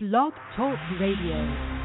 Blog Talk Radio.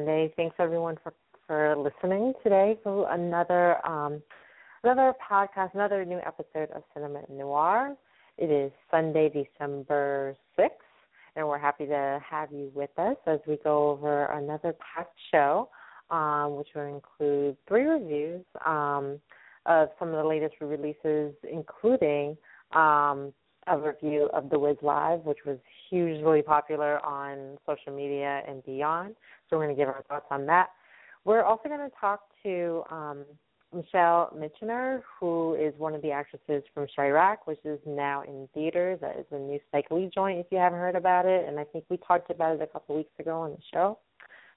Sunday. Thanks everyone for for listening today to another um another podcast, another new episode of Cinema Noir. It is Sunday, December sixth, and we're happy to have you with us as we go over another packed show, um, which will include three reviews um, of some of the latest releases, including um, a review of The Wiz Live, which was hugely popular on social media and beyond. So we're going to give our thoughts on that. We're also going to talk to um, Michelle Mitchenor, who is one of the actresses from Chi-Raq, which is now in theaters. That is a new Spike Lee joint if you haven't heard about it. And I think we talked about it a couple weeks ago on the show.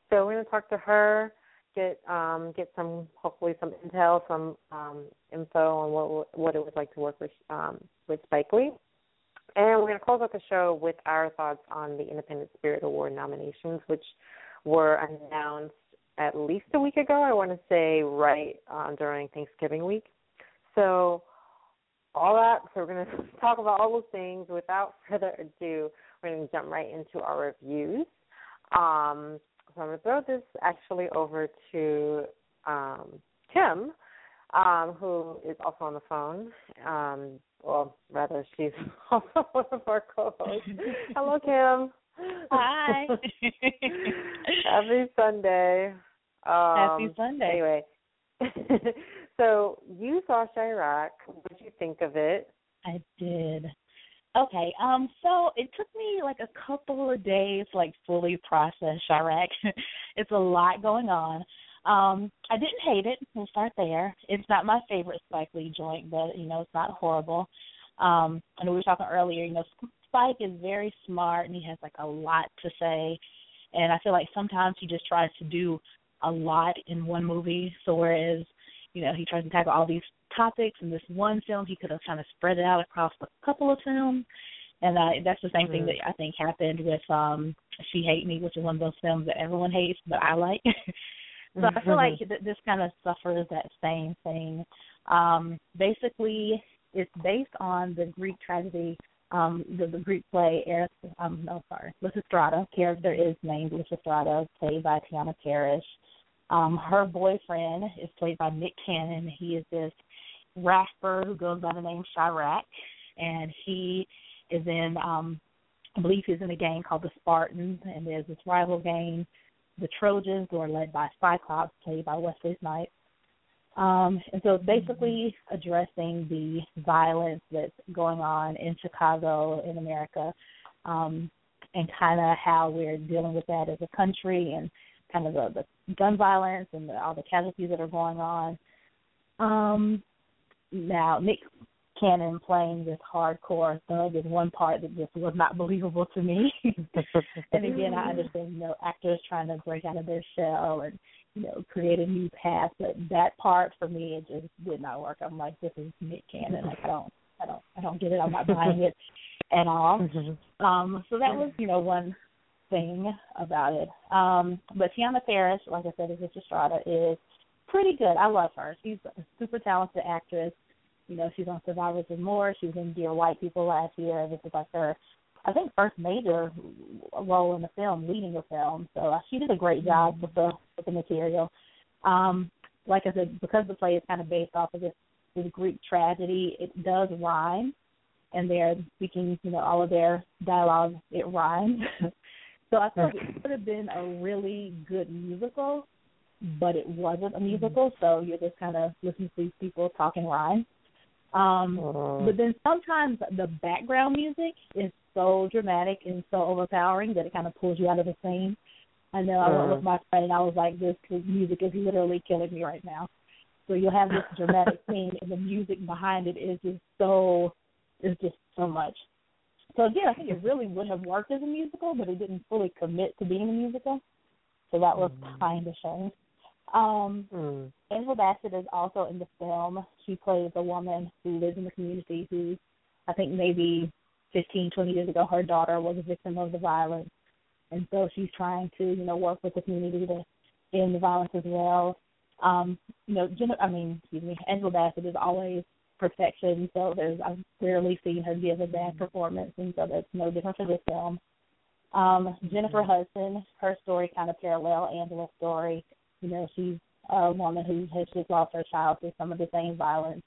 So we're going to talk to her, get um, get some hopefully some intel, some um, info on what what it was like to work with um, with Spike Lee. And we're going to close out the show with our thoughts on the Independent Spirit Award nominations, which were announced at least a week ago. I want to say right um, during Thanksgiving week. So, all that. So, we're going to talk about all those things. Without further ado, we're going to jump right into our reviews. Um, so, I'm going to throw this actually over to um, Kim, um, who is also on the phone. Um, well, rather, she's also one of our co-hosts. Hello, Kim. Hi. Happy Sunday. Um, Happy Sunday. Anyway, so you saw Chi-Raq. What did you think of it? I did. Okay, um, so it took me like a couple of days, like fully process Chi-Raq. it's a lot going on. Um, I didn't hate it. We'll start there. It's not my favorite Spike Lee joint, but you know, it's not horrible. Um, I know we were talking earlier. You know, Spike is very smart and he has like a lot to say, and I feel like sometimes he just tries to do a lot in one movie. So whereas, you know, he tries to tackle all these topics in this one film, he could have kind of spread it out across a couple of films. And uh, that's the same Mm-hmm. thing that I think happened with um She Hate Me, which is one of those films that everyone hates, but I like. So I feel like th- this kind of suffers that same thing. Um, basically, it's based on the Greek tragedy, um, the, the Greek play, Eris, um, no, sorry, Lysistrata. Character is named Lysistrata, played by Teyonah Parris. Um, her boyfriend is played by Nick Cannon. He is this rapper who goes by the name Chi-Raq, and he is in, um, I believe he's in a gang called the Spartans, and there's this rival gang the Trojans, who are led by Cyclops, played by Wesley Snipes. Um, and so it's basically addressing the violence that's going on in Chicago, in America, um, and kind of how we're dealing with that as a country and kind of the, the gun violence and the, all the casualties that are going on. Um, now, Nick Cannon playing this hardcore thug is one part that just was not believable to me. and again, I understand, you know, actors trying to break out of their shell and, you know, create a new path, but that part for me it just did not work. I'm like, this is Nick Cannon. Like I don't I don't I don't get it. I'm not buying it at all. Um, so that was, you know, one thing about it. Um, but Teyonah Parris, like I said, is Estrada is pretty good. I love her. She's a super talented actress. You know, she's on Survivor's Remorse. She was in Dear White People last year. This is like her, I think, first major role in the film, leading the film. So uh, she did a great job with the with the material. Um, like I said, because the play is kind of based off of this, this Greek tragedy, it does rhyme, and they're speaking, you know, all of their dialogue. It rhymes. so I thought it could have been a really good musical, but it wasn't a musical. So you're just kind of listening to these people talking rhymes. Um, Oh. but then sometimes the background music is so dramatic and so overpowering that it kind of pulls you out of the scene. I know I went with mm. my friend and I was like, this music is literally killing me right now. So you'll have this dramatic scene and the music behind it is just so is just so much. So again, I think it really would have worked as a musical, but it didn't fully commit to being a musical. So that was mm. kind of shame. Um, mm. Angela Bassett is also in the film. She plays a woman who lives in the community who I think maybe 15, 20 years ago her daughter was a victim of the violence. And so she's trying to, you know, work with the community to end the violence as well. Um, you know, Jen- I mean, excuse me, Angela Bassett is always perfection, so there's I've rarely seen her give a bad performance, and so that's no different for this film. Um, Jennifer Hudson, her story kind of parallel Angela's story. You know, she's a woman who has just lost her child through some of the same violence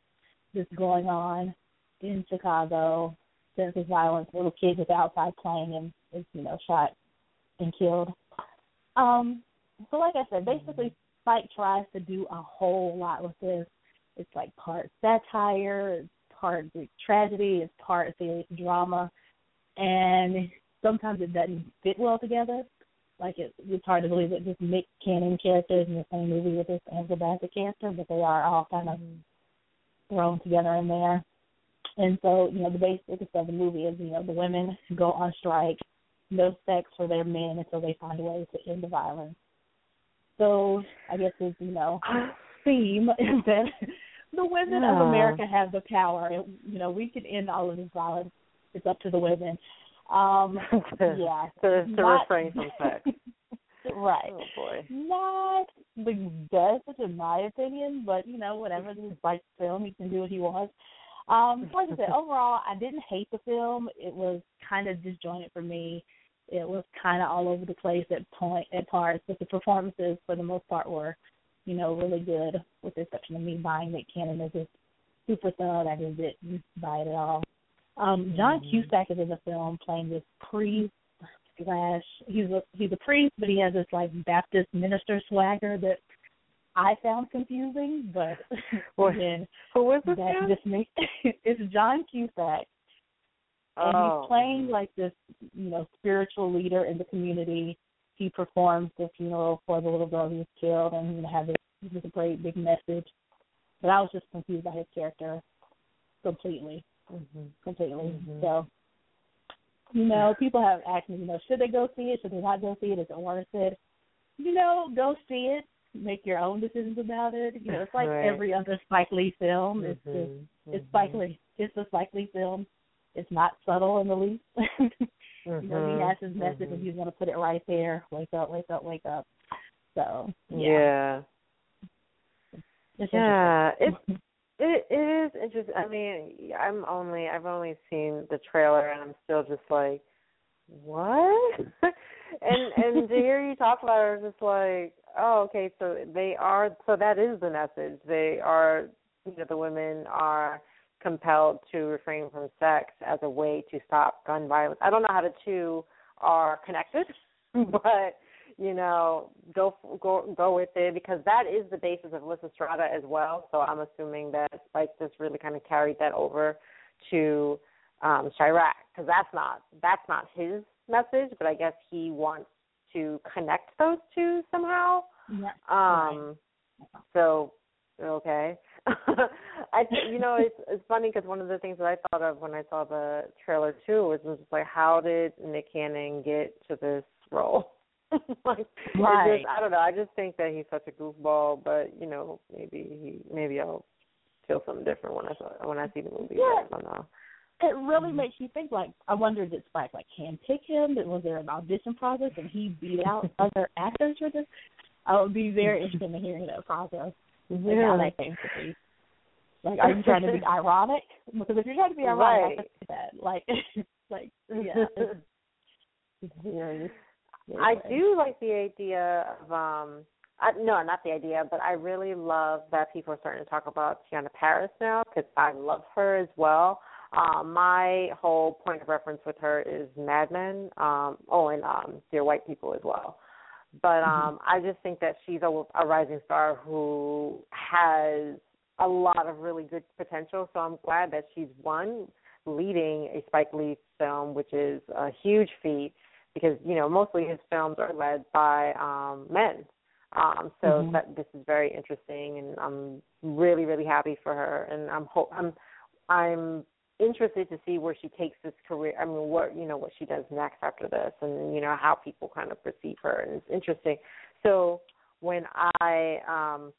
that's going on in Chicago. Senseless violence, little kids with outside playing and is, you know, shot and killed. Um, so like I said, basically Spike tries to do a whole lot with this. It's like part satire, part tragedy, it's part serious drama, and sometimes it doesn't fit well together. Like it, it's hard to believe that just Nick Cannon characters in the same movie with this Angela Bassett character, but they are all kind of mm-hmm. thrown together in there. And so, you know, the basics of the movie is, you know, the women go on strike, no sex for their men until they find a way to end the violence. So I guess it's, you know, theme is that the women of America have the power. You know, we can end all of this violence. It's up to the women. Um, yeah. to, to not, refrain from sex. right. Oh boy. Not the best, in my opinion, but you know, whatever. This is like film; he can do what he wants. Um, like I said, overall, I didn't hate the film. It was kind of disjointed for me. It was kind of all over the place at point at parts, but the performances, for the most part, were, you know, really good. With the exception of me buying Nick Cannon as a super thug, I just didn't buy it at all. Um, John mm-hmm. Cusack is in the film playing this priest slash he's a he's a priest, but he has this like Baptist minister swagger that I found confusing. But again, who was this? That just me. it's John Cusack, and oh. he's playing like this, you know, spiritual leader in the community. He performs the funeral for the little girl who was killed, and you know, have this, this great big message. But I was just confused by his character completely mm-hmm. completely. Mm-hmm. So, you know, people have asked me, you know, should they go see it? Should they not go see it? Is it worth it? You know, go see it. Make your own decisions about it. You know, it's like right. every other Spike Lee film. It's mm-hmm. just it's Spike mm-hmm. Lee. It's a Spike Lee film. It's not subtle in the least. you know, he mm-hmm. has his message and he's gonna put it right there. Wake up, wake up, wake up. So yeah. Yeah, it's yeah. it's it, it is interesting. I mean, I'm only I've only seen the trailer and I'm still just like, what? and and to hear you talk about it, I was just like, oh, okay, so they are. So that is the message. They are. You know, the women are compelled to refrain from sex as a way to stop gun violence. I don't know how the two are connected, but you know, go go go with it because that is the basis of Lysistrata as well. So I'm assuming that Spike just really kind of carried that over to um Chi-Raq because that's not that's not his message, but I guess he wants to connect those two somehow. Yeah. Um. Right. So okay. I you know it's it's funny because one of the things that I thought of when I saw the trailer too was just like how did Nick Cannon get to this role? like, right. Just, I don't know. I just think that he's such a goofball, but you know, maybe he maybe I'll feel something different when I saw when I see the movie. Yeah. I don't know. It really mm-hmm. makes you think. Like, I wonder did Spike like handpick him? Was there an audition process and he beat out other actors for this? I would be very interested in hearing that process. Yeah. Like how that came to be. Like, are you trying to be ironic? Because if you're trying to be ironic, right. I that. Like, like, yeah, very I do like the idea of um I, no, not the idea, but I really love that people are starting to talk about Teyonah Parris now because I love her as well. Um, my whole point of reference with her is Mad Men. Um, oh, and um, Dear White People as well. But mm-hmm. um, mm-hmm. I just think that she's a, a rising star who has a lot of really good potential. So I'm glad that she's won leading a Spike Lee film, which is a huge feat because you know mostly his films are led by um men. Um, so mm-hmm. that this is very interesting, and I'm really really happy for her, and I'm hope I'm I'm interested to see where she takes this career. I mean, what you know what she does next after this, and you know how people kind of perceive her, and it's interesting. So when I um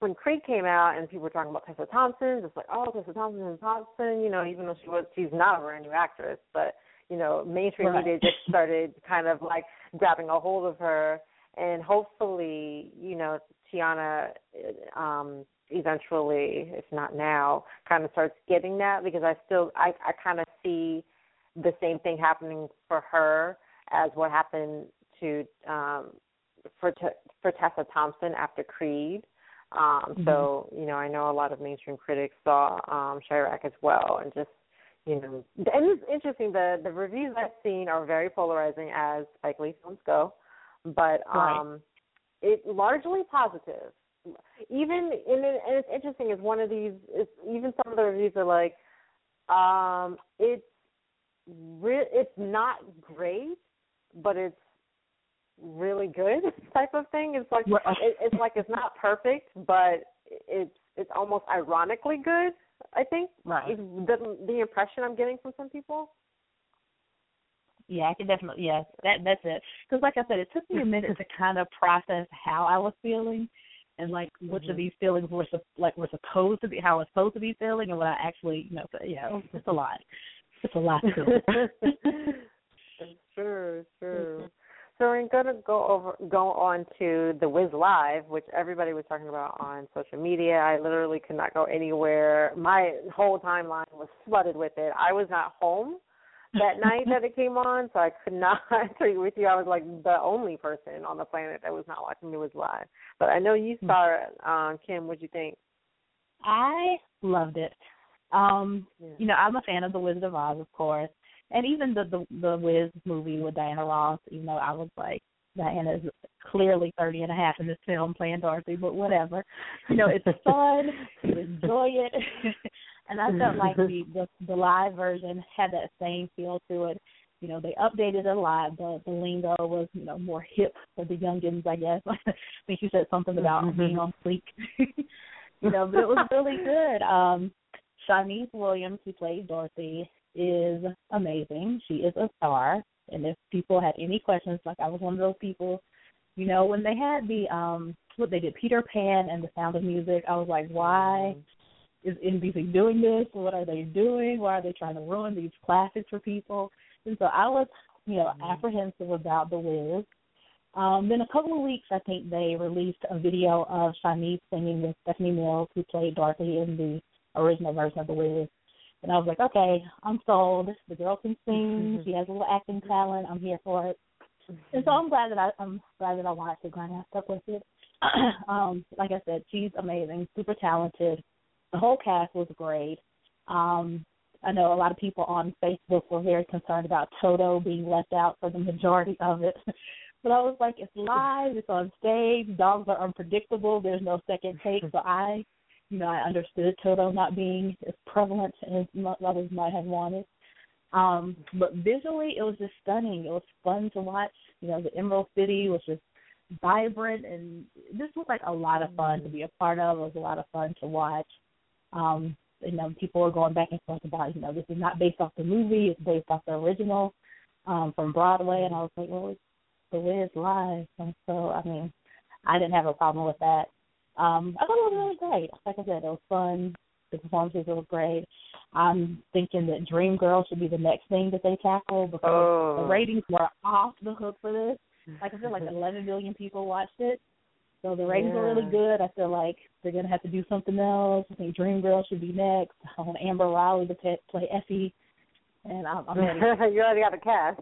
when Creed came out and people were talking about Tessa Thompson, just like, oh, Tessa Thompson is Thompson, you know, even though she was, she's not a brand new actress, but you know, mainstream right. media just started kind of like grabbing a hold of her, and hopefully, you know, Teyonah, um, eventually, if not now, kind of starts getting that because I still, I, I kind of see the same thing happening for her as what happened to um for for Tessa Thompson after Creed um, mm-hmm. So you know, I know a lot of mainstream critics saw um, Chi-Raq as well, and just you know, and it's interesting. The the reviews I've seen are very polarizing as Spike Lee films go, but um, right. it largely positive. Even in it, and it's interesting is one of these. Is even some of the reviews are like, um, it's re- it's not great, but it's really good type of thing. It's like it, it's like it's not perfect, but it's it's almost ironically good. I think right. is the the impression I'm getting from some people. Yeah, I can definitely yes, that that's it. Because like I said, it took me a minute to kind of process how I was feeling, and like which mm-hmm. of these feelings were like were supposed to be how I was supposed to be feeling, and what I actually you know yeah, it's a lot. It's a lot to it. it's true, it's true. So we're going to go over go on to the Wiz Live, which everybody was talking about on social media. I literally could not go anywhere. My whole timeline was flooded with it. I was not home that night that it came on, so I could not agree with you. I was like the only person on the planet that was not watching the Wiz Live. But I know you hmm. saw it. Um, Kim, what'd you think? I loved it. Um, yeah. you know, I'm a fan of The Wizard of Oz, of course and even the the the Wiz movie with Diana Ross, you know, I was like, Diana's clearly thirty and a half in this film playing Dorothy, but whatever. You know, it's fun, you enjoy it. and I felt like the, the the live version had that same feel to it. You know, they updated it a lot. The the lingo was, you know, more hip for the youngins, I guess. I think you said something about mm-hmm. being on fleek. you know, but it was really good. Um Shanice Williams, who played Dorothy, is amazing. She is a star. And if people had any questions, like I was one of those people, you know, when they had the um what they did, Peter Pan and the Sound of Music, I was like, why is NBC doing this? What are they doing? Why are they trying to ruin these classics for people? And so I was, you know, mm-hmm. apprehensive about the Wiz. Um, then a couple of weeks, I think they released a video of Shanice singing with Stephanie Mills, who played Dorothy in the original version of The Wiz. And I was like, okay, I'm sold. The girl can sing. Mm-hmm. She has a little acting talent. I'm here for it. And so I'm glad that I, I'm glad that I watched it. Glad I stuck with it. um, like I said, she's amazing, super talented. The whole cast was great. Um, I know a lot of people on Facebook were very concerned about Toto being left out for the majority of it. but I was like, it's live, it's on stage, dogs are unpredictable, there's no second take, so I you know, I understood Toto not being as prevalent as others might have wanted. Um, but visually, it was just stunning. It was fun to watch. You know, the Emerald City was just vibrant, and this looked like a lot of fun to be a part of. It was a lot of fun to watch. Um, you know, people were going back and forth about, you know, this is not based off the movie; it's based off the original um, from Broadway. And I was like, well, the way it's live, and so I mean, I didn't have a problem with that. Um, I thought it was really great. Like I said, it was fun. The performances were great. I'm thinking that Dream Girl should be the next thing that they tackle because oh. the ratings were off the hook for this. Like I said, like 11 million people watched it, so the ratings yeah. were really good. I feel like they're gonna have to do something else. I think Dream Girl should be next. I want Amber Riley to play, play Effie, and I'm, I'm ready. you already got the cast.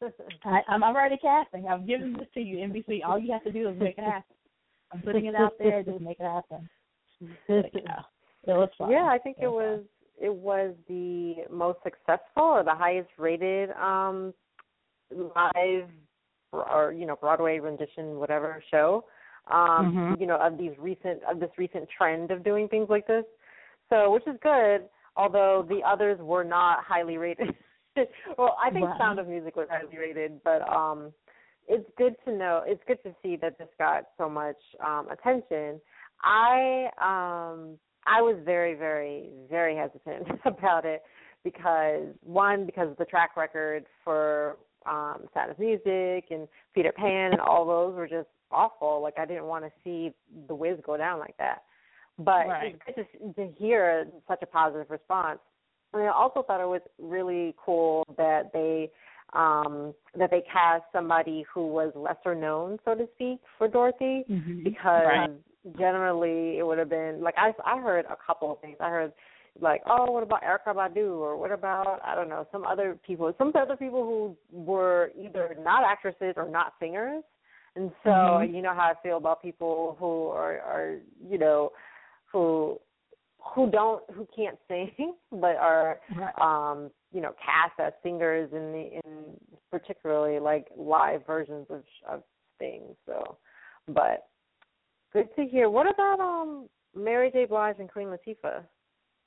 I, I'm, I'm already casting. I've given this to you, NBC. All you have to do is make it happen. I'm putting it out there. Just make it happen. But, yeah, it was fun. Yeah, I think it, was it was the most successful or the highest rated um live or you know Broadway rendition whatever show um mm-hmm. you know of these recent of this recent trend of doing things like this so which is good although the others were not highly rated. well, I think right. Sound of Music was highly rated, but um it's good to know it's good to see that this got so much um attention. I um I was very, very, very hesitant about it because one, because of the track record for um Sound of Music and Peter Pan and all those were just awful. Like I didn't want to see the Wiz go down like that. But right. it's good to, to hear such a positive response. And I also thought it was really cool that they um that they cast somebody who was lesser known, so to speak, for Dorothy mm-hmm. because right. generally it would have been like I I heard a couple of things. I heard like, oh, what about Erykah Badu or what about I don't know some other people, some other people who were either not actresses or not singers. And so mm-hmm. you know how I feel about people who are are you know who who don't who can't sing but are right. um you know cast as singers in the in particularly like live versions of of things so. But good to hear. What about um mary j. Blige and queen latifah?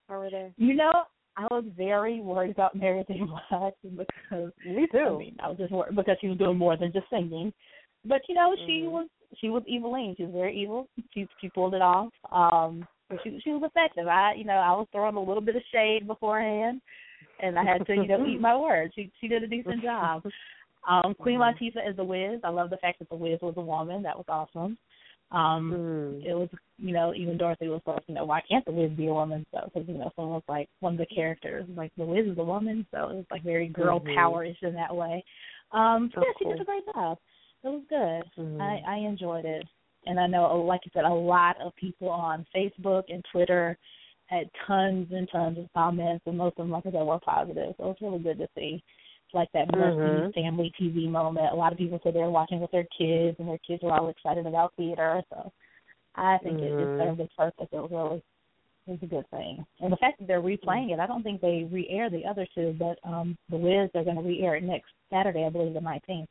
How were they? You know i was very worried about mary j. Blige because me too. I mean i was just worried because she was doing more than just singing. But you know she mm-hmm. was she was Evillene she was very evil. She she pulled it off. Um she she was effective. I you know I was throwing a little bit of shade beforehand, and I had to you know eat my words. She she did a decent job. Um, Queen mm-hmm. Latifah is the Wiz. I love the fact that the Wiz was a woman. That was awesome. Um, mm. It was you know even Dorothy was like you know why can't the Wiz be a woman? So because you know someone was like one of the characters like the Wiz is a woman, so it was like very girl mm-hmm. power-ish in that way. Um, so yeah, she cool. did a great job. It was good. Mm-hmm. I I enjoyed it and I know, like you said, a lot of people on Facebook and Twitter had tons and tons of comments, and most of them, like I said, were positive. So it's really good to see. It's like that mm-hmm. family TV moment. A lot of people said they were watching with their kids, and their kids were all excited about theater. So I think mm-hmm. it, it served its purpose. It was really it was a good thing. And the fact that they're replaying it, I don't think they re-air the other two, but um The Wiz, they're going to re-air it next Saturday, I believe, the 19th.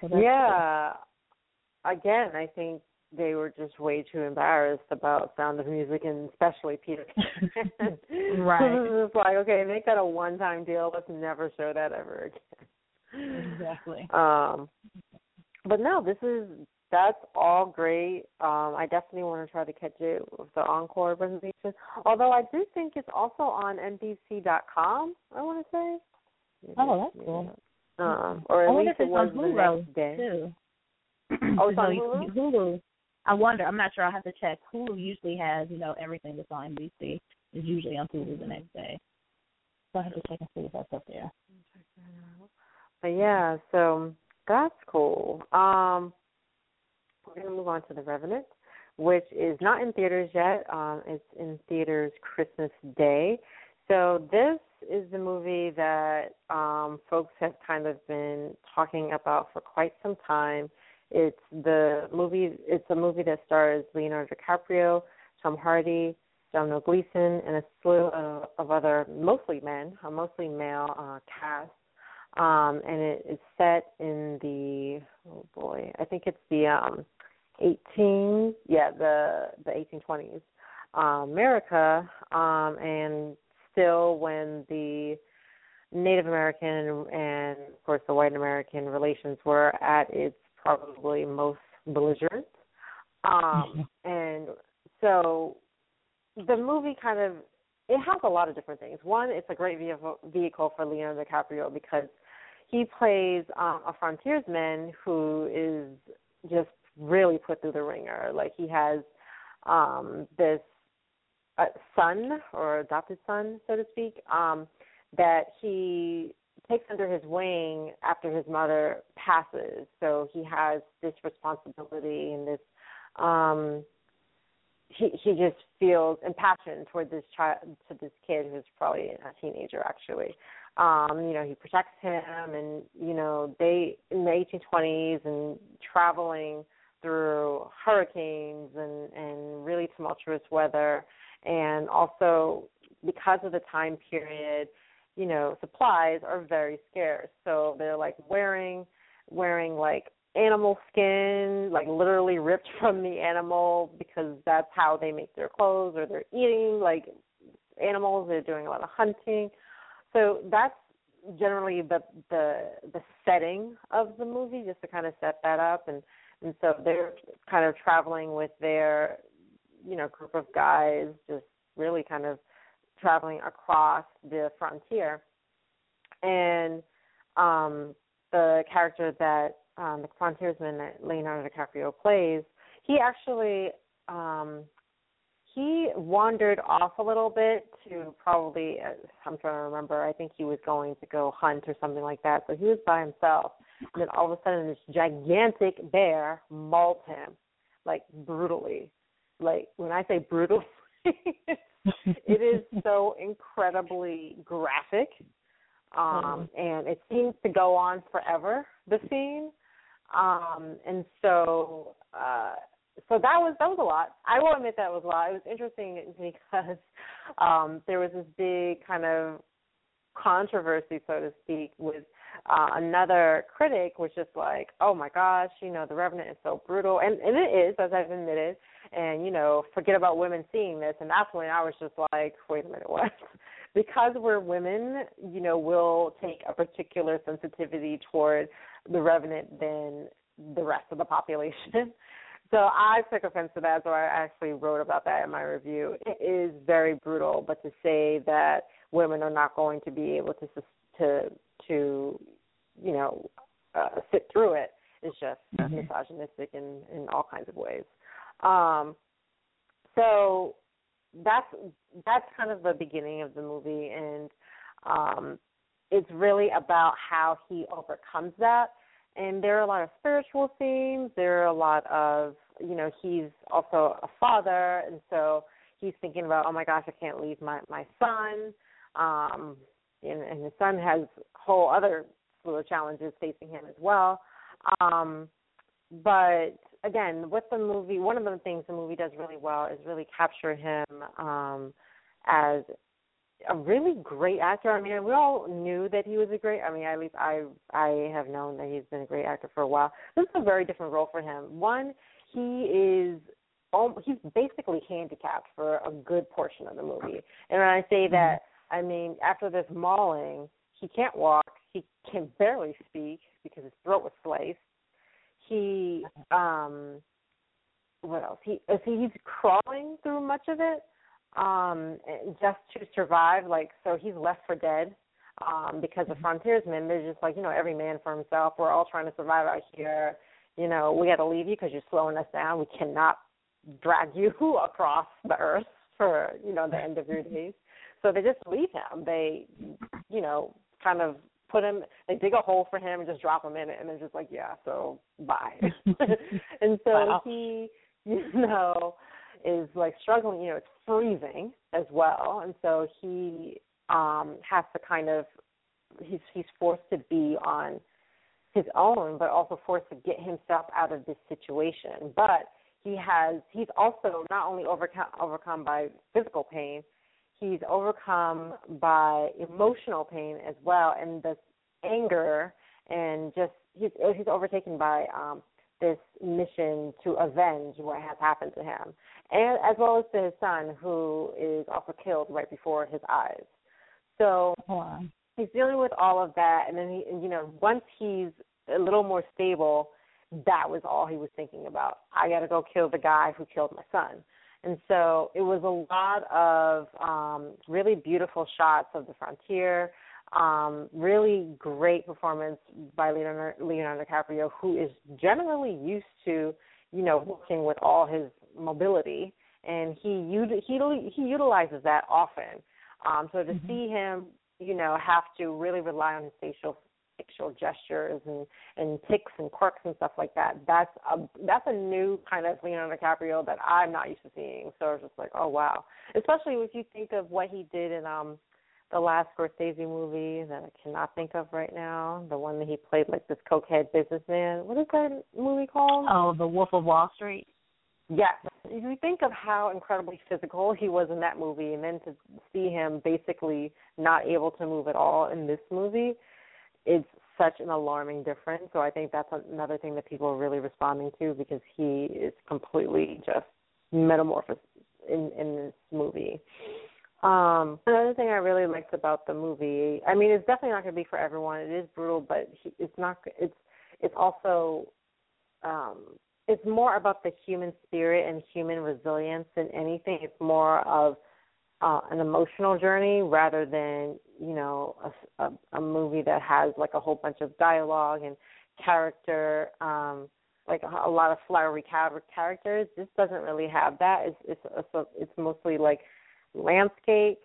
So yeah. Cool again, I think they were just way too embarrassed about Sound of Music and especially Peter. right. it's like, okay, make that a one-time deal. Let's never show that ever again. Exactly. Um, but no, this is that's all great. Um, I definitely want to try to catch it with the encore presentation. Although I do think it's also on NBC.com. I want to say. Oh, that's cool. Um, or at least it was the next day. Too. oh, it's on Hulu? Hulu. I wonder. I'm not sure. I'll have to check. Hulu usually has, you know, everything that's on NBC is usually on Hulu the next day. So I have to check and see if that's up there. But yeah, so that's cool. Um, we're gonna move on to the Revenant, which is not in theaters yet. Um, it's in theaters Christmas Day. So this is the movie that um, folks have kind of been talking about for quite some time. It's the movie. It's a movie that stars Leonardo DiCaprio, Tom Hardy, Domhnall Gleeson, and a slew of, of other mostly men, a mostly male uh, cast. Um, and it is set in the oh boy, I think it's the um, 18 yeah the the 1820s um, America, um, and still when the Native American and of course the white American relations were at its probably most belligerent. Um, and so the movie kind of it has a lot of different things. One, it's a great vehicle vehicle for Leonardo DiCaprio because he plays um, a frontiersman who is just really put through the ringer. Like he has um, this uh, son or adopted son, so to speak, um, that he takes under his wing after his mother passes. So he has this responsibility and this um he he just feels impassioned toward this child to this kid who's probably a teenager actually. Um, you know, he protects him and you know, they in the eighteen twenties and traveling through hurricanes and, and really tumultuous weather and also because of the time period you know supplies are very scarce so they're like wearing wearing like animal skin like literally ripped from the animal because that's how they make their clothes or they're eating like animals. They're doing a lot of hunting. So that's generally the the the setting of the movie, just to kind of set that up. And and so they're kind of traveling with their you know group of guys, just really kind of traveling across the frontier. And um the character that um the frontiersman that Leonardo DiCaprio plays, he actually um he wandered off a little bit to probably uh, I'm trying to remember. I think he was going to go hunt or something like that. So he was by himself, and then all of a sudden this gigantic bear mauled him, like brutally. Like when I say brutally, it is so incredibly graphic, um, mm-hmm. and it seems to go on forever. The scene, um, and so. uh so that was that was a lot. I will admit that was a lot. It was interesting because um there was this big kind of controversy, so to speak, with uh, another critic was just like, "Oh my gosh, you know, The Revenant is so brutal," and and it is, as I've admitted. And you know, forget about women seeing this, and that's when I was just like, "Wait a minute, what?" because we're women, you know, we'll take a particular sensitivity toward The Revenant than the rest of the population. So I took offense to that, so I actually wrote about that in my review. It is very brutal, but to say that women are not going to be able to to to you know uh, sit through it is just mm-hmm. misogynistic in in all kinds of ways. Um, so that's that's kind of the beginning of the movie, and um, it's really about how he overcomes that and there are a lot of spiritual themes. There are a lot of, you know, he's also a father, and so he's thinking about, oh my gosh, I can't leave my my son, um, and, and his son has whole other slew of challenges facing him as well. Um, but again, with the movie, one of the things the movie does really well is really capture him um, as a really great actor. I mean, we all knew that he was a great. I mean, at least I I have known that he's been a great actor for a while. This is a very different role for him. One, he is he's basically handicapped for a good portion of the movie. And when I say mm-hmm. I mean after this mauling, he can't walk. He can barely speak because his throat was sliced. He um what else? He he's crawling through much of it um just to survive like so he's left for dead um because the mm-hmm. frontiersmen they're just like you know every man for himself we're all trying to survive out here you know we got to leave you because you're slowing us down we cannot drag you across the earth for you know the end of your days so they just leave him they you know kind of put him they dig a hole for him and just drop him in it and they're just like yeah so bye and so wow. he you know is like struggling, you know, it's freezing as well, and so he um has to kind of he's he's forced to be on his own, but also forced to get himself out of this situation. But he has he's also not only overcome overcome by physical pain, he's overcome by emotional pain as well, and this anger and just he's he's overtaken by um this mission to avenge what has happened to him, and as well as to his son, who is also killed right before his eyes. So wow. he's dealing with all of that, and then he, you know, once he's a little more stable, that was all he was thinking about. I got to go kill the guy who killed my son. And so it was a lot of um, really beautiful shots of the frontier, um, really great performance by Leonardo, Leonardo DiCaprio, who is generally used to, you know, working with all his mobility, and he he he utilizes that often. Um, so to mm-hmm. see him, you know, have to really rely on his facial facial gestures and and ticks and quirks and stuff like that. That's a that's a new kind of Leonardo DiCaprio that I'm not used to seeing. So it's just like, oh wow. Especially if you think of what he did in um the last Scorsese movie that I cannot think of right now. The one that he played like this cokehead businessman. What is that movie called? Oh, The Wolf of Wall Street. Yes. If you think of how incredibly physical he was in that movie, and then to see him basically not able to move at all in this movie, it's such an alarming difference. So I think that's another thing that people are really responding to because he is completely just metamorphosed in in this movie. Um, another thing I really liked about the movie, I mean, it's definitely not going to be for everyone. It is brutal, but he, it's not. It's it's also um, it's more about the human spirit and human resilience than anything. It's more of uh, an emotional journey rather than you know a, a, a movie that has like a whole bunch of dialogue and character. Um, like a, a lot of flowery characters. This doesn't really have that. It's it's it's, it's mostly like landscape,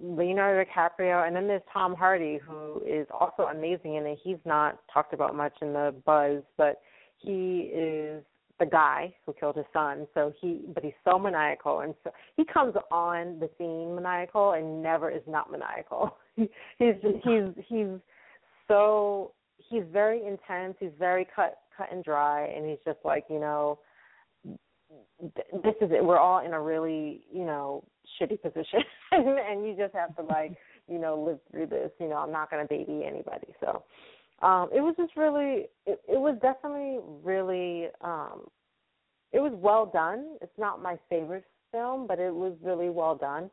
Leonardo DiCaprio, and then there's Tom Hardy, who is also amazing in it. He's not talked about much in the buzz, but he is the guy who killed his son. So he, but he's so maniacal, and so he comes on the scene maniacal and never is not maniacal. he's he's he's so he's very intense. He's very cut cut and dry, and he's just like you know this is it. We're all in a really, you know, shitty position, and you just have to like, you know, live through this. You know, I'm not to baby anybody. So, um, it was just really, it, it was definitely really, um, it was well done. It's not my favorite film, but it was really well done.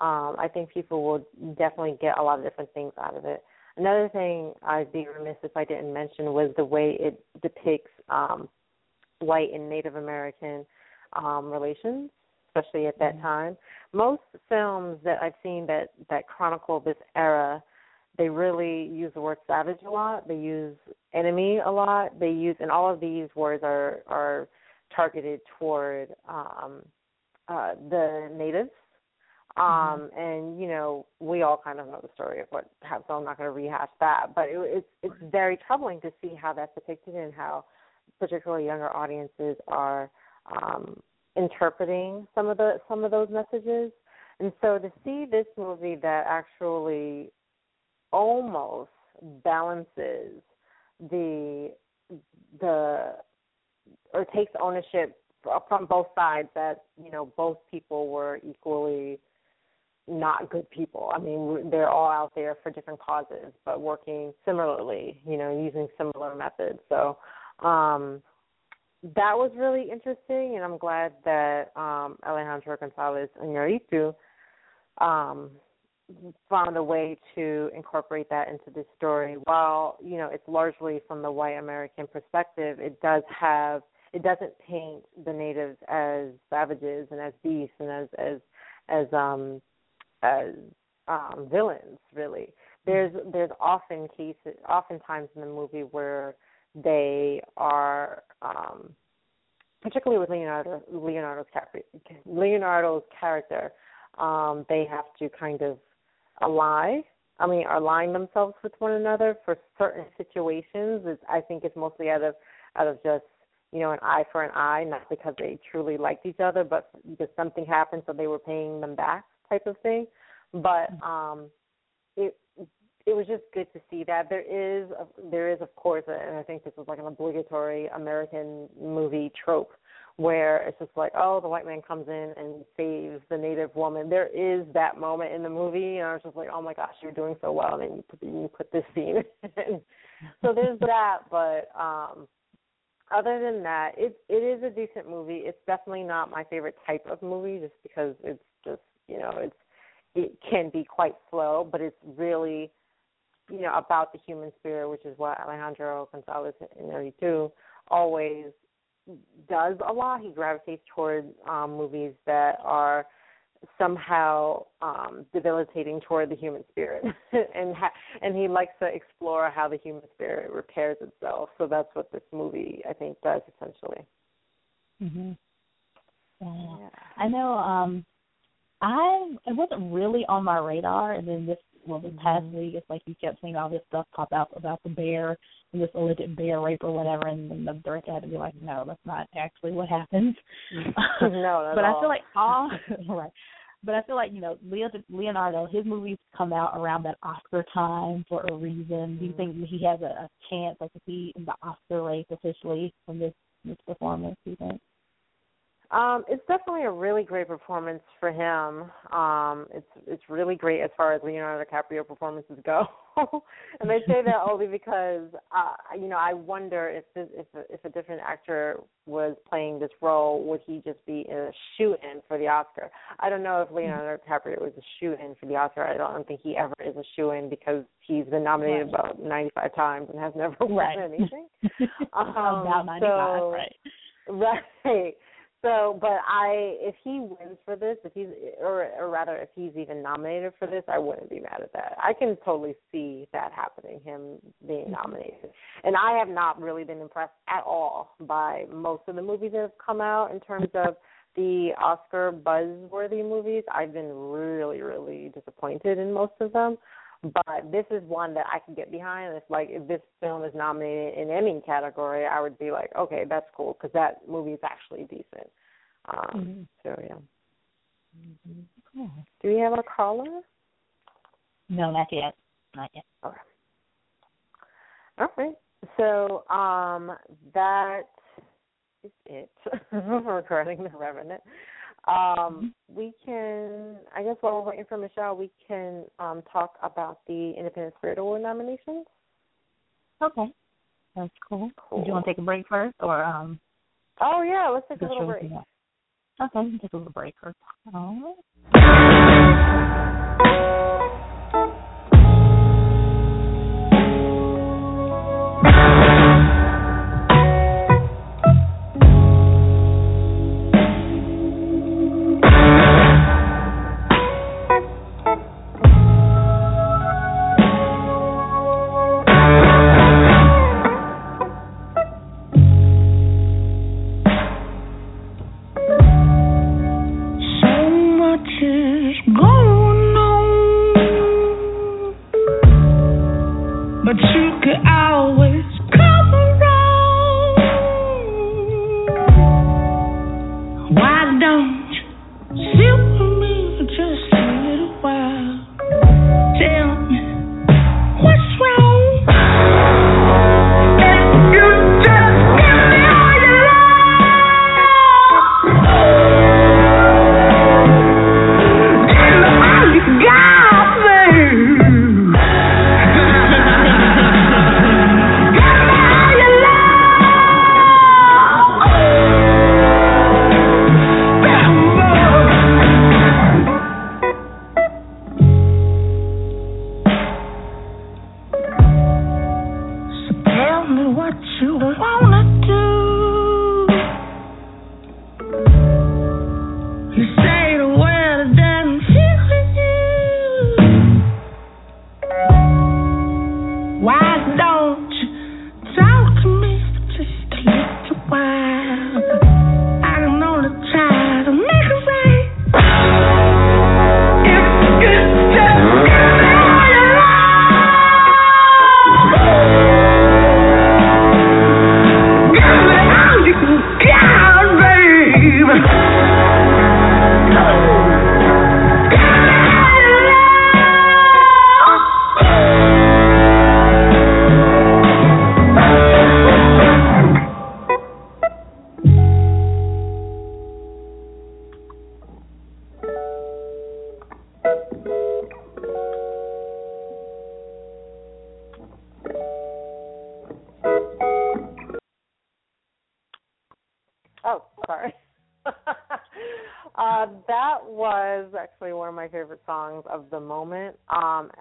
Um, I think people will definitely get a lot of different things out of it. Another thing I'd be remiss if I didn't mention was the way it depicts um, white and Native American um, relations, especially at that mm-hmm. time. Most films that I've seen that that chronicle this era, they really use the word savage a lot. They use enemy a lot. They use, and all of these words are are targeted toward um, uh, the natives. Um, mm-hmm. and you know, we all kind of know the story of what happened, so I'm not going to rehash that. But it, it's it's very troubling to see how that's depicted and how particularly younger audiences are um, interpreting some of the some of those messages. And so to see this movie that actually almost balances the the or takes ownership from both sides that you know both people were equally not good people. I mean, they're all out there for different causes, but working similarly, you know, using similar methods. So, um, that was really interesting, and I'm glad that um, Alejandro Gonzalez Iñárritu um, found a way to incorporate that into the story. While you know it's largely from the white American perspective, it does have it doesn't paint the natives as savages and as beasts and as as as um as um villains really there's there's often cases oftentimes in the movie where they are um, particularly with Leonardo Leonardo's Leonardo's character, um, they have to kind of ally. I mean, align themselves with one another for certain situations. It's, I think it's mostly out of out of just you know an eye for an eye, not because they truly liked each other, but because something happened, so they were paying them back, type of thing. But um, it it was just good to see that there is a, there is of course and I think this is like an obligatory American movie trope where it's just like oh the white man comes in and saves the native woman there is that moment in the movie and I was just like oh my gosh you're doing so well and then you put you put this scene in. so there's that but um other than that it it is a decent movie it's definitely not my favorite type of movie just because it's just you know it's it can be quite slow but it's really you know, about the human spirit, which is what Alejandro Gonzalez in Iñárritu always does a lot. He gravitates toward um, movies that are somehow um, debilitating toward the human spirit, and ha- and he likes to explore how the human spirit repairs itself. So that's what this movie, I think, does essentially. Mhm. Yeah. I know. Um, I it wasn't really on my radar, and then this well this past mm-hmm. week it's like you kept seeing all this stuff pop out about the bear and this alleged bear rape or whatever and then the director had to be like, No, that's not actually what happens. no, but all. I feel like all right. But I feel like, you know, Leonardo, his movies come out around that Oscar time for a reason. Do you think mm-hmm. he has a, a chance, like, to be in the Oscar race officially from this this performance? Do you think? Um, it's definitely a really great performance for him. Um, it's it's really great as far as Leonardo DiCaprio performances go, and I say that only because uh, you know I wonder if this, if if a different actor was playing this role, would he just be a shoe in for the Oscar? I don't know if Leonardo DiCaprio was a shoe in for the Oscar. I don't think he ever is a shoe in because he's been nominated right. about ninety five times and has never won right. anything. um, about ninety five, so, right. Right. So, but I, if he wins for this, if he's, or or rather, if he's even nominated for this, I wouldn't be mad at that. I can totally see that happening, him being mm-hmm. nominated. And I have not really been impressed at all by most of the movies that have come out in terms of the Oscar buzzworthy movies. I've been really, really disappointed in most of them. But this is one that I can get behind. If like if this film is nominated in any category, I would be like, okay, that's cool because that movie is actually decent. Um, mm-hmm. So yeah. Mm-hmm. Cool. Do we have a caller? No, not yet. Not yet. Okay. All right. So um, that is it regarding the Revenant. Um, we can, I guess, while we're waiting for Michelle, we can um, talk about the Independent Spirit Award nominations. Okay, that's cool. cool. Do you want to take a break first, or um? Oh yeah, let's take a little break. Okay, we can take a little break first. All right.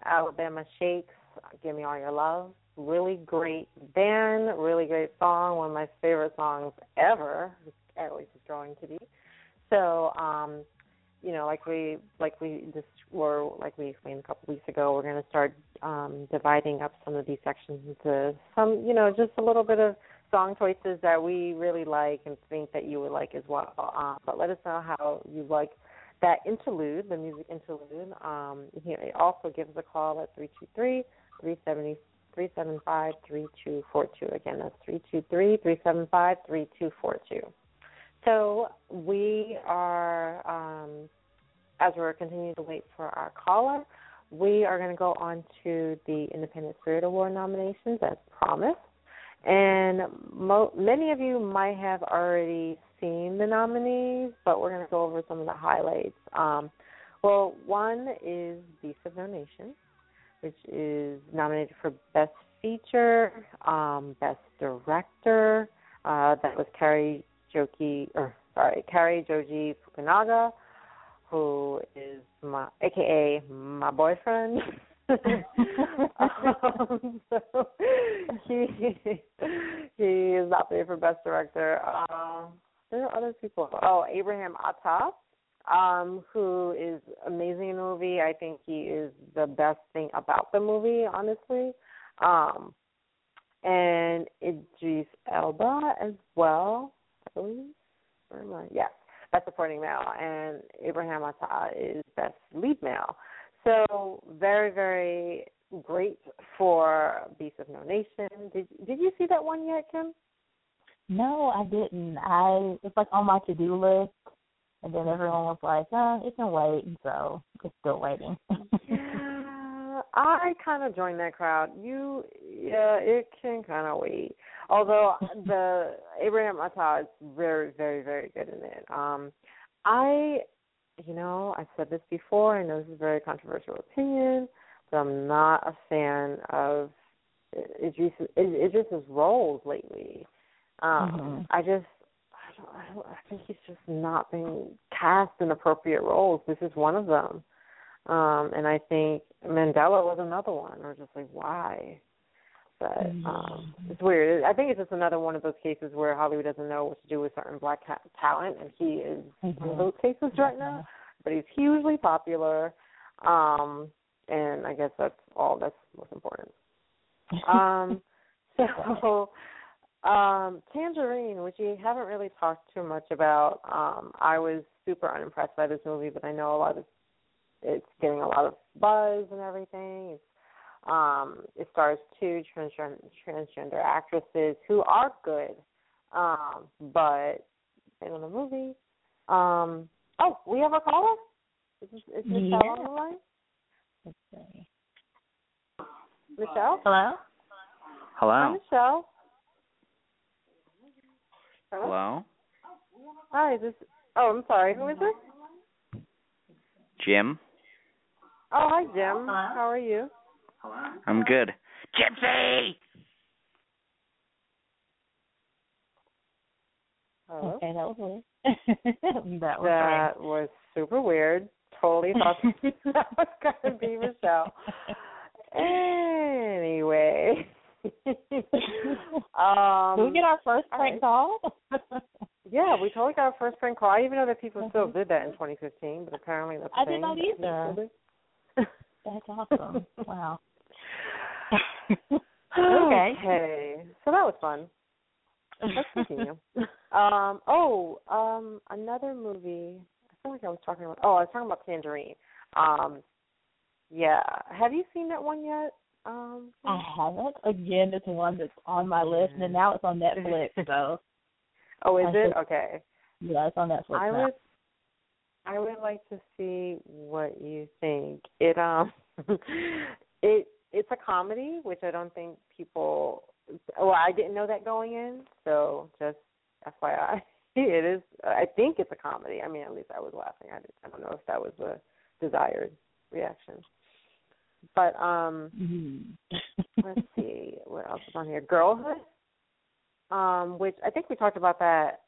Alabama Shakes, Give Me All Your Love. Really great band, really great song, one of my favorite songs ever, at least it's growing to be. So, um, you know, like we like we just were like we explained a couple weeks ago, we're to start um, dividing up some of these sections into some, you know, just a little bit of song choices that we really like and think that you would like as well. Um, but let us know how you like that interlude, the music interlude, um, he also gives a call at 323 370 375 3242. Again, that's 323 375 3242. So we are, um, as we're continuing to wait for our caller, we are going to go on to the Independent Spirit Award nominations as promised. And mo- many of you might have already seen the nominees, but we're going to go over some of the highlights. Um, well, one is Beast of No Nation, which is nominated for Best Feature, um, Best Director. Uh, that was Cary Joji, or sorry, Cary Joji Fukunaga, who is my, aka my boyfriend. um, so he he is nominated for best director. Um, there are other people. Oh, Abraham Attah, um, who is amazing in the movie. I think he is the best thing about the movie, honestly. Um, and Idris Elba as well, I believe. Where am I? Yes, best supporting male, and Abraham Attah is best lead male. So very, very great for Beast of No Nation. Did Did you see that one yet, Kim? No, I didn't. I it's like on my to do list, and then everyone was like, "Uh, it can wait," and so it's still waiting. yeah, I kind of joined that crowd. You, yeah, it can kind of wait. Although the Abraham Attah is very, very, very good in it. Um, I you know, I've said this before. I know this is a very controversial opinion, but I'm not a fan of Idris Idris's roles lately. Um, mm-hmm. I just, I don't, I don't, I think he's just not being cast in appropriate roles. This is one of them, um, and I think Mandela was another one. Or just like, why? But um, mm-hmm. it's weird. I think it's just another one of those cases where Hollywood doesn't know what to do with certain black talent, and he is mm-hmm. one of those cases right now. But he's hugely popular, um, and I guess that's all that's most important. Um, so, um, Tangerine, which we haven't really talked too much about, um, I was super unimpressed by this movie, but I know a lot of it's getting a lot of buzz and everything. It's um, it stars two transgender, transgender actresses who are good, um, but in the movie. Um, oh, we have a caller. Is, this, is Michelle yeah. on the line? Let's see. Michelle. Hello. Hello. Hi, Michelle. Hello. Hello. Hi. Is this? Oh, I'm sorry. Who is this? Jim. Oh, hi, Jim. Hello? How are you? Hello? I'm good. Gypsy! Hello? Okay, that was weird. that was, that was super weird. Totally thought that was going to be Michelle. anyway. Um, Did we get our first prank right. call? yeah, we totally got our first prank call. I even know that people still mm-hmm. did that in 2015, but apparently that's I did not either. That's awesome. wow. okay. Okay. So that was fun. Let's continue. um, oh, um, another movie. I feel like I was talking about. Oh, I was talking about Tangerine. Um, yeah. Have you seen that one yet? Um, I haven't. Again, it's one that's on my list, and now it's on Netflix. So. oh, is I it? okay. Yeah, it's on Netflix I now. would. I would like to see what you think. It um, it it's a comedy, which I don't think people. Well, I didn't know that going in, so just FYI, it is. I think it's a comedy. I mean, at least I was laughing. I, I don't know if that was a desired reaction. But um, mm-hmm. let's see what else is on here. Girlhood, um, which I think we talked about that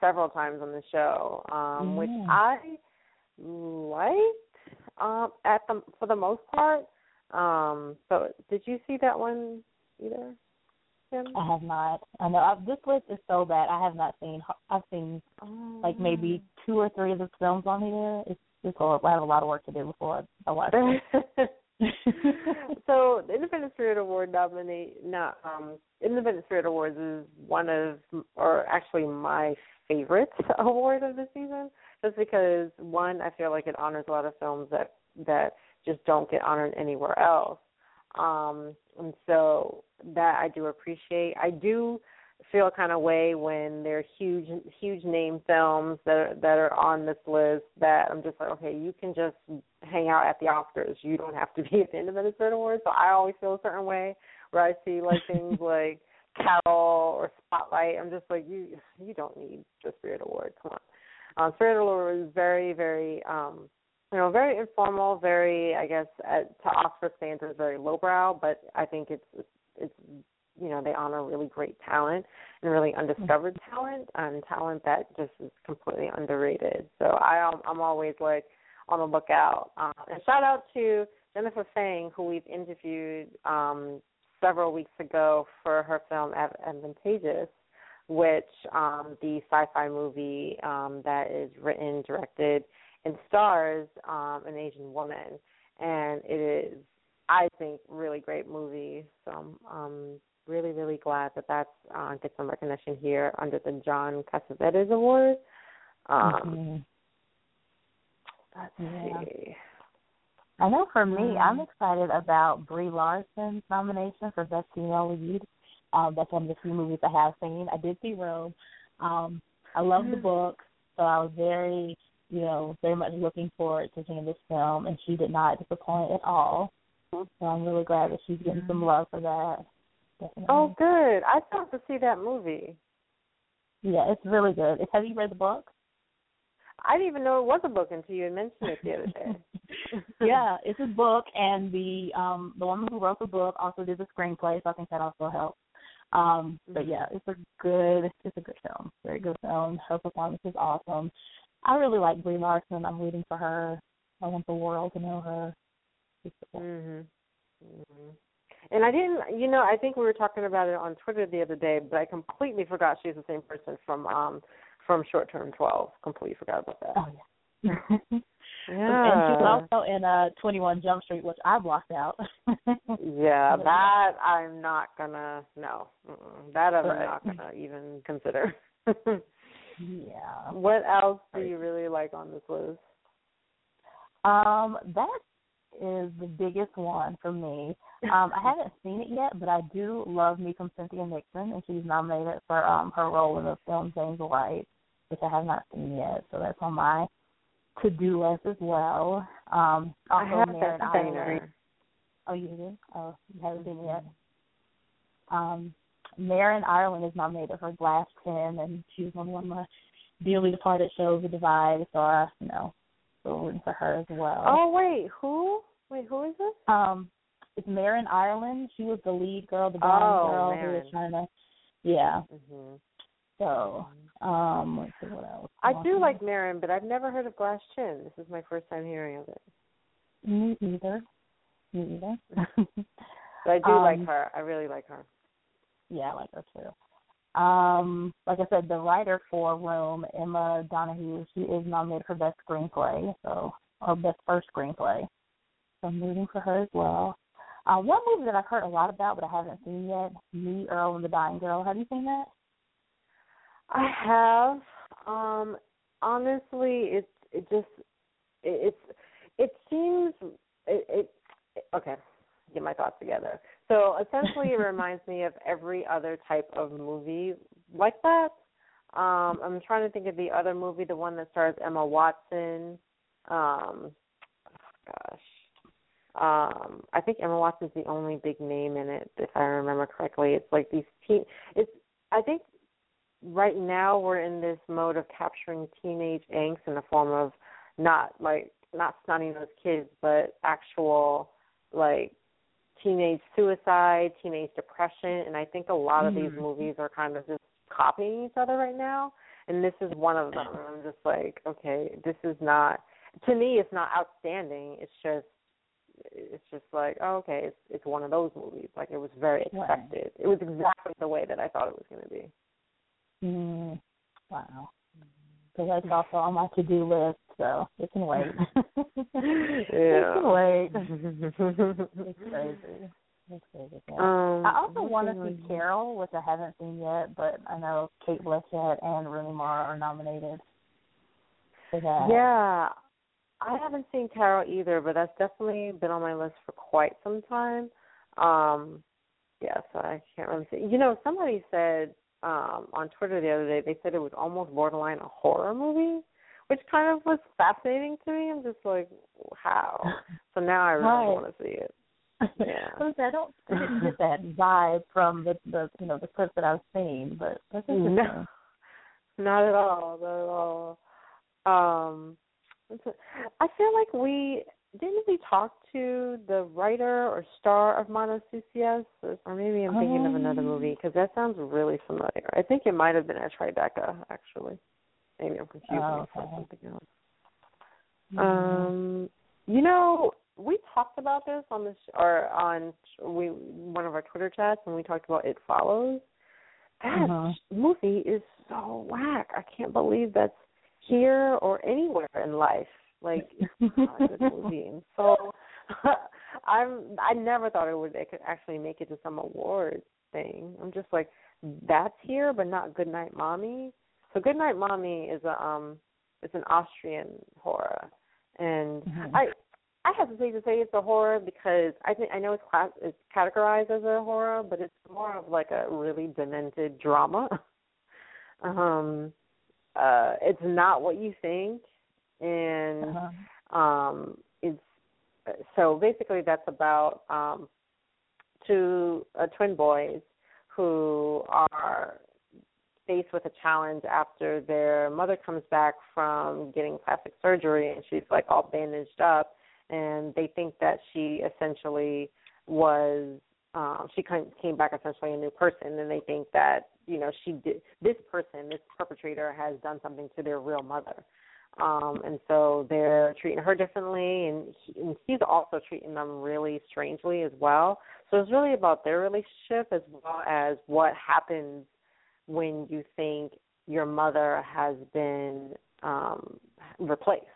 several times on the show, um, which I liked um, at the for the most part. Um, so did you see that one either? I have not. I know I've, this list is so bad. I have not seen. I've seen oh. like maybe two or three of the films on here. It's it's horrible. I have a lot of work to do before I watch it. so the Independent Spirit Award nominate not um Independent Spirit Awards is one of or actually my favorite award of the season just because one I feel like it honors a lot of films that that just don't get honored anywhere else. Um, and so that I do appreciate. I do feel kind of way when there are huge huge name films that are, that are on this list that I'm just like okay you can just hang out at the Oscars you don't have to be at the end Independent Spirit Awards so I always feel a certain way where I see like things like Carol or Spotlight. I'm just like you. You don't need the Spirit Award. Come on. Um, Spirit Award was very, very, um, you know, very informal. Very, I guess, at, to Oscar standards, very lowbrow. But I think it's it's you know they honor really great talent and really undiscovered mm-hmm. talent and talent that just is completely underrated. So I I'm always like on the lookout. Um, and shout out to Jennifer Phang, who we've interviewed um, several weeks ago for her film Advantageous, which um, the sci-fi movie um, that is written, directed, and stars um, an Asian woman, and it is, I think, really great movie. So um, really, really glad that that's uh, gets some recognition here under the John Cassavetes Award. Um, mm-hmm. Let's yeah. see. I know for me, mm-hmm. I'm excited about Brie Larson's nomination for Best Female Lead. Um, that's one of the few movies I have seen. I did see Room. Um, I love mm-hmm. the book, so I was very, you know, very much looking forward to seeing this film, and she did not disappoint at all. So I'm really glad that she's getting some love for that. Definitely. Oh, good. I thought to see that movie. Yeah, it's really good. Have you read the book? I didn't even know it was a book until you mentioned it the other day. yeah, it's a book, and the um the woman who wrote the book also did the screenplay, so I think that also helps. Um, but yeah, it's a good it's a good film, very good film. Her performance is awesome. I really like Brie Larson. I'm rooting for her. I want the world to know her. Mhm. Mhm. And I didn't, you know, I think we were talking about it on Twitter the other day, but I completely forgot she's the same person from um from Short Term 12. Completely forgot about that. Oh yeah. yeah. And she's also in uh 21 Jump Street, which I blocked out. yeah, that I'm not gonna no. Mm-mm, that I'm right. not gonna even consider. yeah. What else do you really like on this list? Um, that is the biggest one for me. Um, I haven't seen it yet, but I do love me from Cynthia Nixon, and she's nominated for um her role in the film James White, which I have not seen yet. So that's on my to do list as well. Um, also I have Marin that Ireland. Oh, you did? Oh, you haven't seen it yet. Um, Marin Ireland is nominated for Glass Chin, and she's on one of my dearly departed shows, The Divide. So I, you know, so rooting for her as well. Oh wait, who? Wait, who is this? Um, it's Marin Ireland. She was the lead girl, the blonde oh, girl Marin. who was trying to, yeah. hmm So, um, let's see what else. I do like Marin, but I've never heard of Glass Chin. This is my first time hearing of it. Me either. Me either. but I do um, like her. I really like her. Yeah, I like her too. Um, like I said, the writer for Room, Emma Donoghue, she is nominated for best screenplay, so or best first screenplay. So I'm rooting for her as well. Uh, one movie that I've heard a lot about but I haven't seen yet, Me, Earl, and the Dying Girl. Have you seen that? I have. Um, honestly, it's it just it, it's it seems it, it okay. Get my thoughts together. So essentially, it reminds me of every other type of movie like that. Um, I'm trying to think of the other movie, the one that stars Emma Watson. Um, gosh, um, I think Emma Watson's the only big name in it, if I remember correctly. It's like these teen. It's I think right now we're in this mode of capturing teenage angst in the form of not like not stunning those kids, but actual like teenage suicide, teenage depression, and I think a lot of these Mm. movies are kind of just copying each other right now. And this is one of them. I'm just like, okay, this is not to me. It's not outstanding. It's just, it's just like, oh, okay, it's it's one of those movies. Like it was very expected. It was exactly the way that I thought it was going to be. Mm, wow. So that's also on my to do list, so it can wait. it can wait. It's crazy. It's crazy. Yeah. Um, I also want to see one? Carol, which I haven't seen yet, but I know Cate Blanchett and Rooney Mara are nominated for that. Yeah, I haven't seen Carol either, but that's definitely been on my list for quite some time. Um, yeah, so I can't really say. You know, somebody said um on Twitter the other day they said it was almost borderline a horror movie, which kind of was fascinating to me. I'm just like, how? So now I really Right. want to see it. Yeah. I don't I didn't get that vibe from the the you know the clips that I've seen, but that's interesting. No, not at all. Not at all. Um, I feel like we didn't we talk to the writer or star of Manos Sucias, or, or maybe I'm thinking of another Um. movie because that sounds really familiar. I think it might have been at Tribeca actually. Maybe I'm confusing Oh, for okay. something else. Mhm. Um, you know, we talked about this on the or on we one of our Twitter chats when we talked about It Follows. That Uh-huh. movie is so whack. I can't believe that's here or anywhere in life. Like it's not a good movie. And so I'm I never thought it would it could actually make it to some award thing. I'm just like that's here but not Goodnight Mommy. So Good Night Mommy is a um it's an Austrian horror and Mhm. I I hesitate to say it's a horror because I think I know it's class it's categorized as a horror, but it's more of like a really demented drama. um uh it's not what you think and Uh-huh. um it's so basically that's about um two uh, twin boys who are faced with a challenge after their mother comes back from getting plastic surgery and she's like all bandaged up and they think that she essentially was um she came came back essentially a new person and they think that you know she did this person this perpetrator has done something to their real mother. Um and so they're treating her differently and, he, and he's also treating them really strangely as well. So it's really about their relationship as well as what happens when you think your mother has been um replaced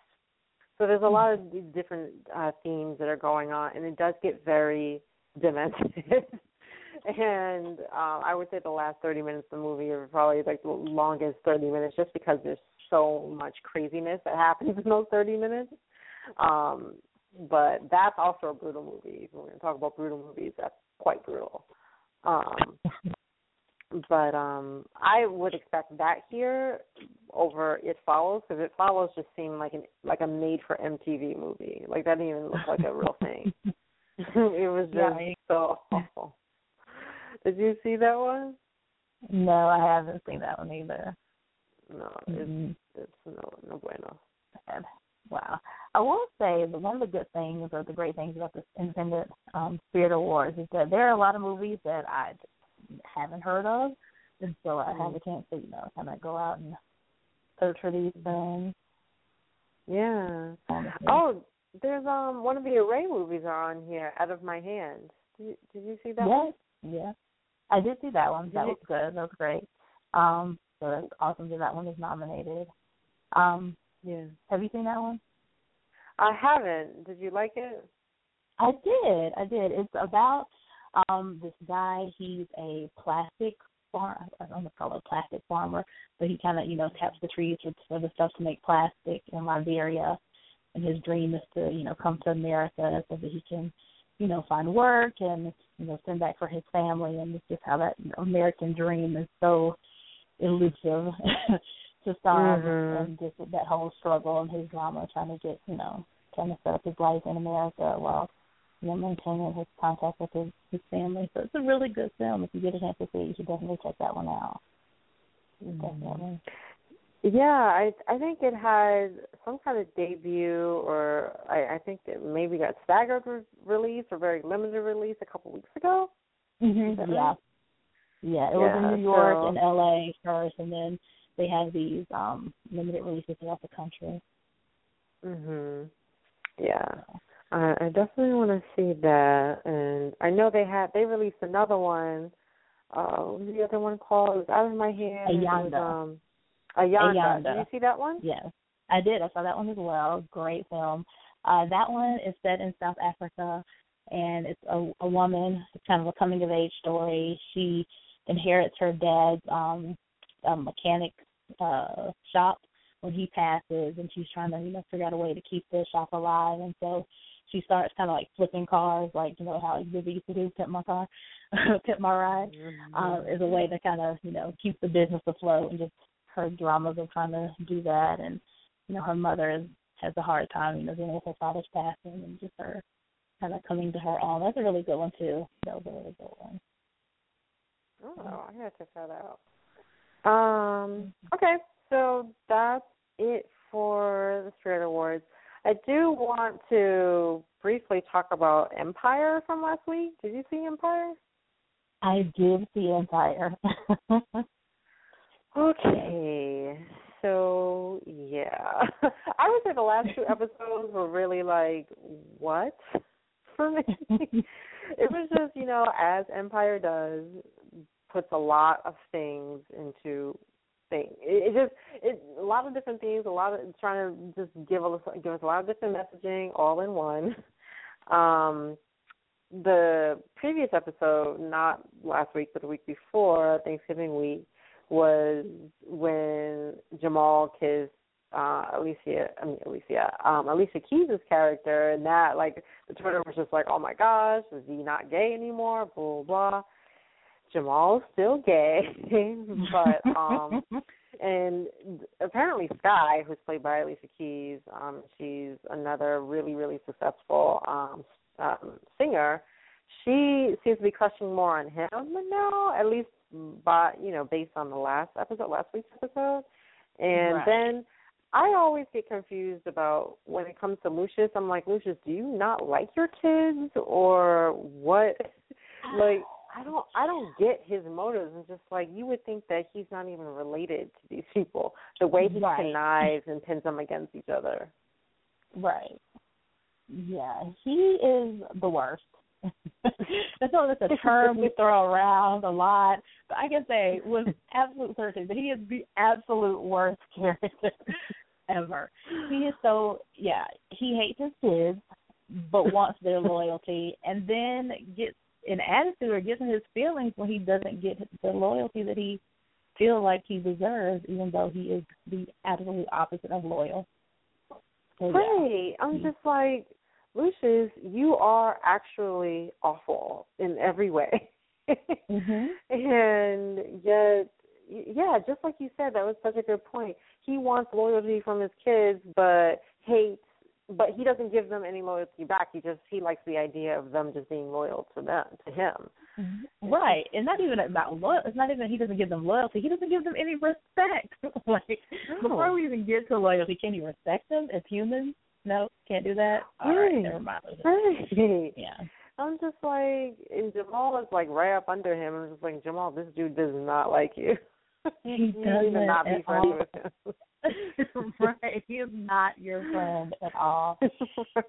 so there's a lot of different uh, themes that are going on, and it does get very demented. and um, I would say the last 30 minutes of the movie are probably like the longest 30 minutes, just because there's so much craziness that happens in those 30 minutes. Um, but that's also a brutal movie. When we're going to talk about brutal movies, that's quite brutal. Um, but um I would expect that here over It Follows because It Follows just seemed like an like a made for MTV movie. Like that didn't even look like a real thing. it was just Right. so awful. Did you see that one? No, I haven't seen that one either. No, it's Mhm. it's no no bueno. Bad. Wow. I will say that one of the good things or the great things about this independent um Spirit Awards is that there are a lot of movies that I haven't heard of and so I have a chance to, you know, kind of go out and search for these things. Yeah. honestly. Oh, there's um one of the Array movies are on here, Out of My Hand. Did you, did you see that yes, one? yes. I did see that one. Did That you- was good. That was great. Um, so that's awesome that that one is nominated. Um, Yeah. have you seen that one? I haven't. Did you like it? I did. I did. It's about um this guy. He's a plastic farm. I don't know if call it a plastic farmer, but he kind of you know taps the trees for, for the stuff to make plastic in Liberia. And his dream is to you know come to America so that he can you know find work and you know send back for his family. And it's just how that you know, American dream is so elusive to some, Mhm. and just that whole struggle and his drama trying to get you know trying to set up his life in America while you know maintaining his contact with his his family. So it's a really good film. If you get a chance to see it, you should definitely check that one out. Definitely. Yeah, I I think it had some kind of debut, or I, I think it maybe got staggered re- release or very limited release a couple weeks ago. That Yeah. right? Yeah, it was in New York so- and LA first and then they have these um limited releases throughout the country. Mhm. Yeah. I, I definitely want to see that, and I know they had they released another one. Uh, what was the other one called? It was out of my hand. It was, Ayanda. um, Ayanda. Ayanda. Did you see that one? Yes, I did. I saw that one as well. Great film. Uh, that one is set in South Africa, and it's a, a woman. It's kind of a coming of age story. She inherits her dad's um, um mechanic uh shop when he passes, and she's trying to you know figure out a way to keep the shop alive. And so she starts kind of like flipping cars, like you know how Xzibit used to do, pimp my car, pimp my ride um, is a way to kind of you know keep the business afloat and just her dramas of trying to do that and you know her mother is, has a hard time you know dealing with her father's passing and just her kind of coming to her own. That's a really good one too. That was a really good one. Oh, I gotta check that out. Um. Okay, so that's it for the Spirit Awards. I do want to briefly talk about Empire from last week. Did you see Empire? I did see Empire. okay. So yeah. I would say the last two episodes were really like what for me. it was just, you know, as Empire does, puts a lot of things into thing. It, it just it a lot of different things, a lot of trying to just give us give us a lot of different messaging all in one. Um, the previous episode, not last week but the week before Thanksgiving week, was when Jamal kissed uh Alicia I mean Alicia, um Alicia Keys' character and that like the Twitter was just like, Oh my gosh, is he not gay anymore? Blah blah blah. Jamal's still gay, but um and apparently Skye, who's played by Alicia Keys, um, she's another really, really successful um, um singer. She seems to be crushing more on him now, at least by you know, based on the last episode, last week's episode. And right. then I always get confused about when it comes to Lucius. I'm like, Lucius, do you not like your kids or what? like I don't I don't get his motives. It's just like you would think that he's not even related to these people. The way he right. connives and pins them against each other. Right. Yeah, he is the worst. that's all that's a term we throw around a lot. But I can say with absolute certainty that he is the absolute worst character ever. He is so yeah, he hates his kids but wants their loyalty and then gets an attitude or gets in his feelings when he doesn't get the loyalty that he feels like he deserves, even though he is the absolute opposite of loyal. So, right. Yeah. I'm just like, Lucius, you are actually awful in every way. mm-hmm. And yet, yeah, just like you said, that was such a good point. He wants loyalty from his kids, but hates but he doesn't give them any loyalty back. He just he likes the idea of them just being loyal to them to him. Mm-hmm. Right, and not even about loyal. It's not even he doesn't give them loyalty. He doesn't give them any respect. like no. before we even get to loyalty, can you respect them as humans? No, can't do that. All right, right never mind. Right. Yeah. I'm just like, and Jamal is like right up under him. I'm just like, Jamal, this dude does not like you. He you doesn't need not be friends with him. right. He is not your friend at all.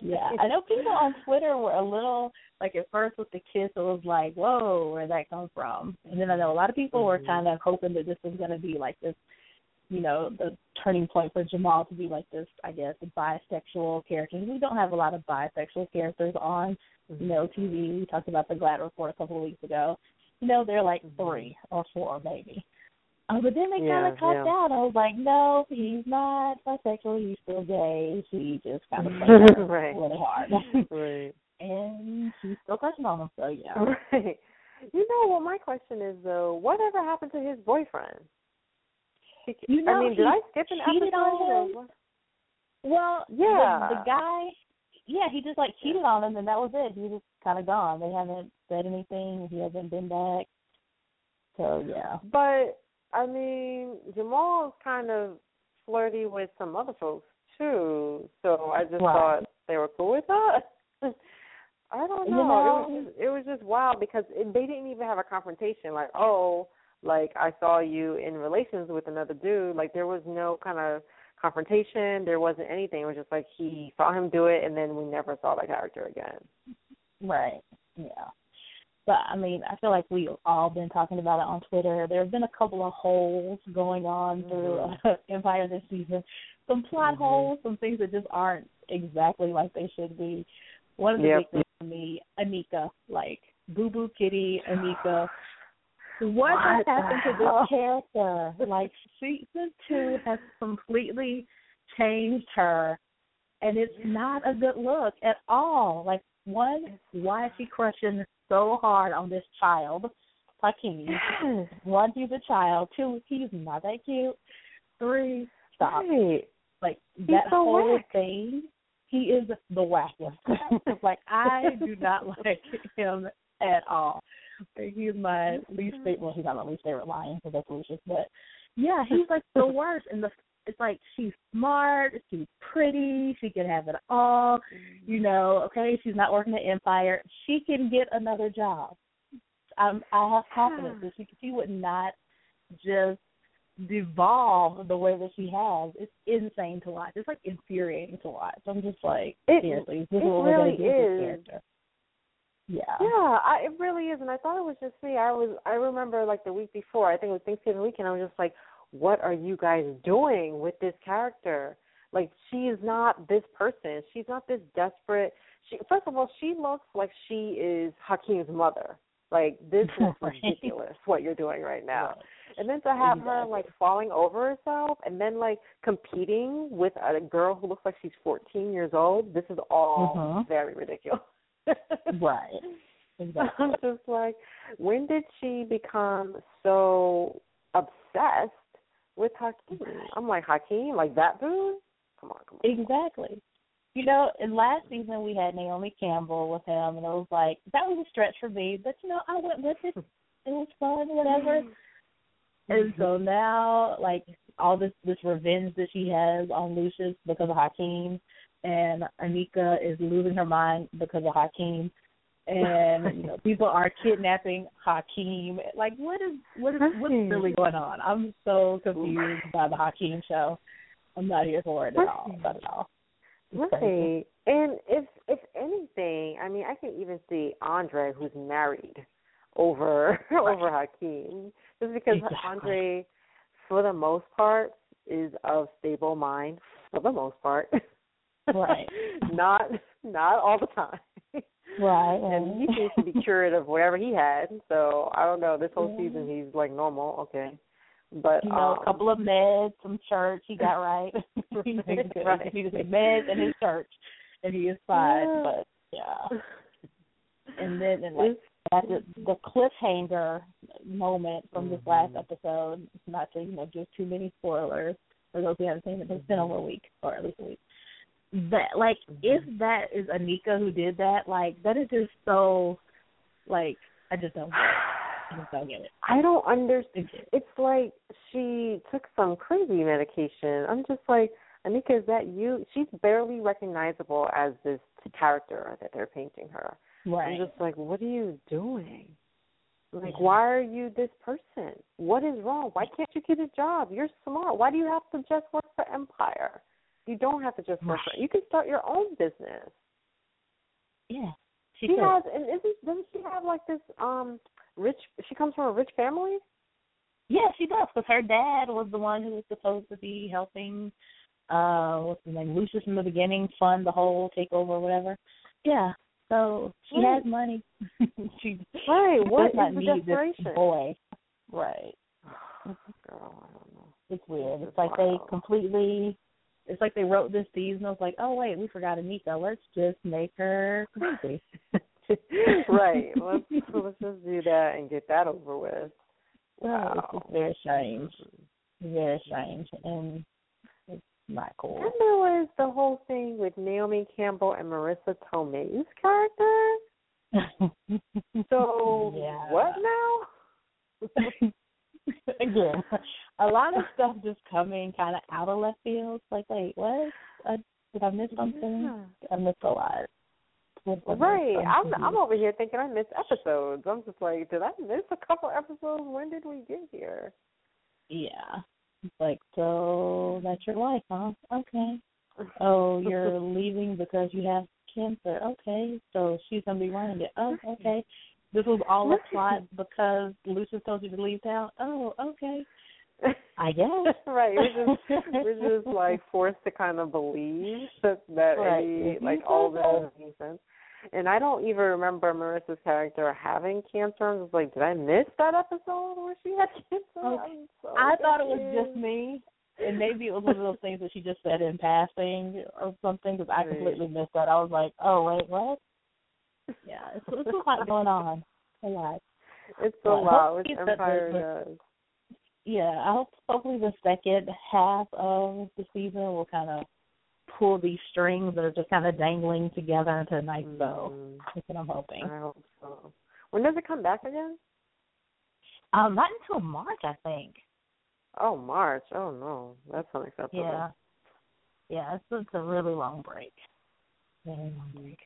Yeah. I know people on Twitter were a little like at first with the kiss it was like, Whoa, where'd that come from? And then I know a lot of people were Mhm. kind of hoping that this was gonna be like this you know, the turning point for Jamal to be like this, I guess, bisexual character. We don't have a lot of bisexual characters on, you know, TV. We talked about the GLAAD Report a couple of weeks ago. You know, they're like Mhm. three or four maybe. Uh, but then they kind of cut yeah. down. I was like, no, he's not bisexual. He's still gay. He just kind of played right. really hard. right. and he's still crushing on him. So yeah. Right. You know what my question is though, whatever happened to his boyfriend? He- You know, I mean, did I skip an episode? on him. Well, Yeah. the, the guy, yeah, he just like cheated on him, and that was it. He was kind of gone. They haven't said anything. He hasn't been back. So yeah. But I mean, Jamal's kind of flirty with some other folks too. So I just Right. thought they were cool with that. I don't know. You know- it was just, it was just wild because it, they didn't even have a confrontation. Like, oh, like I saw you in relations with another dude. Like there was no kind of confrontation. There wasn't anything. It was just like he saw him do it, and then we never saw that character again. Right. Yeah. But I mean, I feel like we've all been talking about it on Twitter. There have been a couple of holes going on through uh, Empire this season. Some plot Mhm. holes, some things that just aren't exactly like they should be. One of the Yep. big things for me, Anika, like Boo Boo Kitty, Anika. What, What has happened to this character? Like season two has completely changed her, and it's not a good look at all. Like one, why is she crushing so hard on this child, Hakeem? Yes. One, he's a child. Two, he's not that cute. Three, stop. Right. Like He's that so whole whack. thing. he is the wackest. like I do not like him at all. He's my least mm-hmm. favorite. Well, he's not my least favorite Lyon because that's Lucius. But yeah, he's like the worst. And the it's like she's smart, she's pretty, she can have it all. Mm-hmm. You know, okay, she's not working at Empire. She can get another job. I'm, I have confidence that she she would not just devolve the way that she has. It's insane to watch. It's like infuriating to watch. I'm just like it, seriously, this it is what really we're gonna do with this is. character. Yeah. Yeah, I, it really is, and I thought it was just me. I was, I remember like the week before. I think it was Thanksgiving weekend. I was just like, "What are you guys doing with this character? Like, she is not this person. She's not this desperate. She, first of all, she looks like she is Hakeem's mother. Like, this is ridiculous what you're doing right now. And then to have her like falling over herself, and then like competing with a girl who looks like she's 14 years old. This is all Mhm. very ridiculous. Right. Exactly. I'm just like, when did she become so obsessed with Hakeem? I'm like, Hakeem, like that dude? Come on, come on. Exactly. You know, in last season we had Naomi Campbell with him, and it was like that was a stretch for me, but you know I went with it. It was fun, whatever. Mm-hmm. And so now, like all this this revenge that she has on Lucius because of Hakeem, and Anika is losing her mind because of Hakeem, and you know people are kidnapping Hakeem. Like what is what is what's really going on? I'm so confused by the Hakeem show. I'm not here for it at all. Not at all. It's crazy. And if if anything, I mean, I can even see Andre, who's married, over over Hakeem, just because Exactly. Andre, for the most part, is of stable mind. For the most part, Right. not not all the time. Right. and he seems to be cured of whatever he had. So I don't know. This whole Yeah. season, he's like normal. Okay, but you know, um, a couple of meds, some church, he got right. he Right. just needed meds and his church, and he is fine. Yeah. But yeah, and then and like at the, the cliffhanger moment from this last Mhm. episode, not to you know give too many spoilers for those who haven't seen it, it's been over a week or at least a week. That like mm-hmm. if that is Anika who did that, like that is just so like I just don't get it. I just don't get it. I don't understand. It's- It's like she took some crazy medication. I'm just like, Anika, is that you? She's barely recognizable as this character that they're painting her. Right. I'm just like, what are you doing? Like, why are you this person? What is wrong? Why can't you get a job? You're smart. Why do you have to just work for Empire? You don't have to just work for. Right. You can start your own business. yeah. She, She has, and isn't doesn't she have like this um rich? She comes from a rich family. Yeah, she does because her dad was the one who was supposed to be helping, uh, what's his name, Lucius in the beginning, fund the whole takeover or whatever. Yeah, so she Right. has money. she Right. What does not need this boy. Right. Girl, I don't know. It's weird. It's is like they completely. It's like they wrote this season. I was like, oh wait, we forgot Anika. Let's just make her crazy. right. Let's let's just do that and get that over with. Oh, well, it's Wow. just very strange. Very strange, and it's not cool. Then there was the whole thing with Naomi Campbell and Marisa Tomei's character. So yeah. what now? Again, a lot of stuff just coming kind of out of left field. Like, wait, what? I, did I miss something? I missed a lot. Right. I'm. I'm over here thinking I missed episodes. I'm just like, did I miss a couple episodes? When did we get here? Yeah. It's like, so that's your life, huh? Okay. Oh, you're leaving because you have cancer. Okay. So she's gonna be running it. Oh, okay. This was all a plot because Lucius told you to leave town. Oh, okay. I guess. right. We're just we're just like forced to kind of believe that that Right. any mm-hmm. like all that makes sense. And I don't even remember Marisa's character having cancer. I was like, did I miss that episode where she had cancer? Okay. I'm so I thought it was just me, and maybe it was one of those things that she just said in passing or something. Because I completely missed that. I was like, oh wait, what? Yeah, it's, it's a lot going on. A lot. It's a Well, lot, which Empire the- does. Yeah, I hope hopefully the second half of the season will kind of pull these strings that are just kind of dangling together into a nice bow. Mm, That's what I'm hoping. I hope so. When does it come back again? Um, not until March, I think. Oh, March. Oh no, that's unacceptable. Yeah, yeah, it's, it's a really long break. Very long break.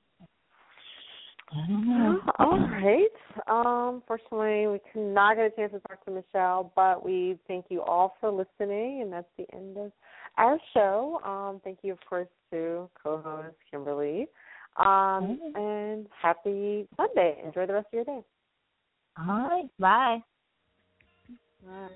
I don't know. All right. Um, fortunately, we could not get a chance to talk to Michelle, but we thank you all for listening, and that's the end of our show. Um, thank you, of course, to co-host Kimberly. Um, and happy Sunday. Enjoy the rest of your day. All right. Bye. Bye.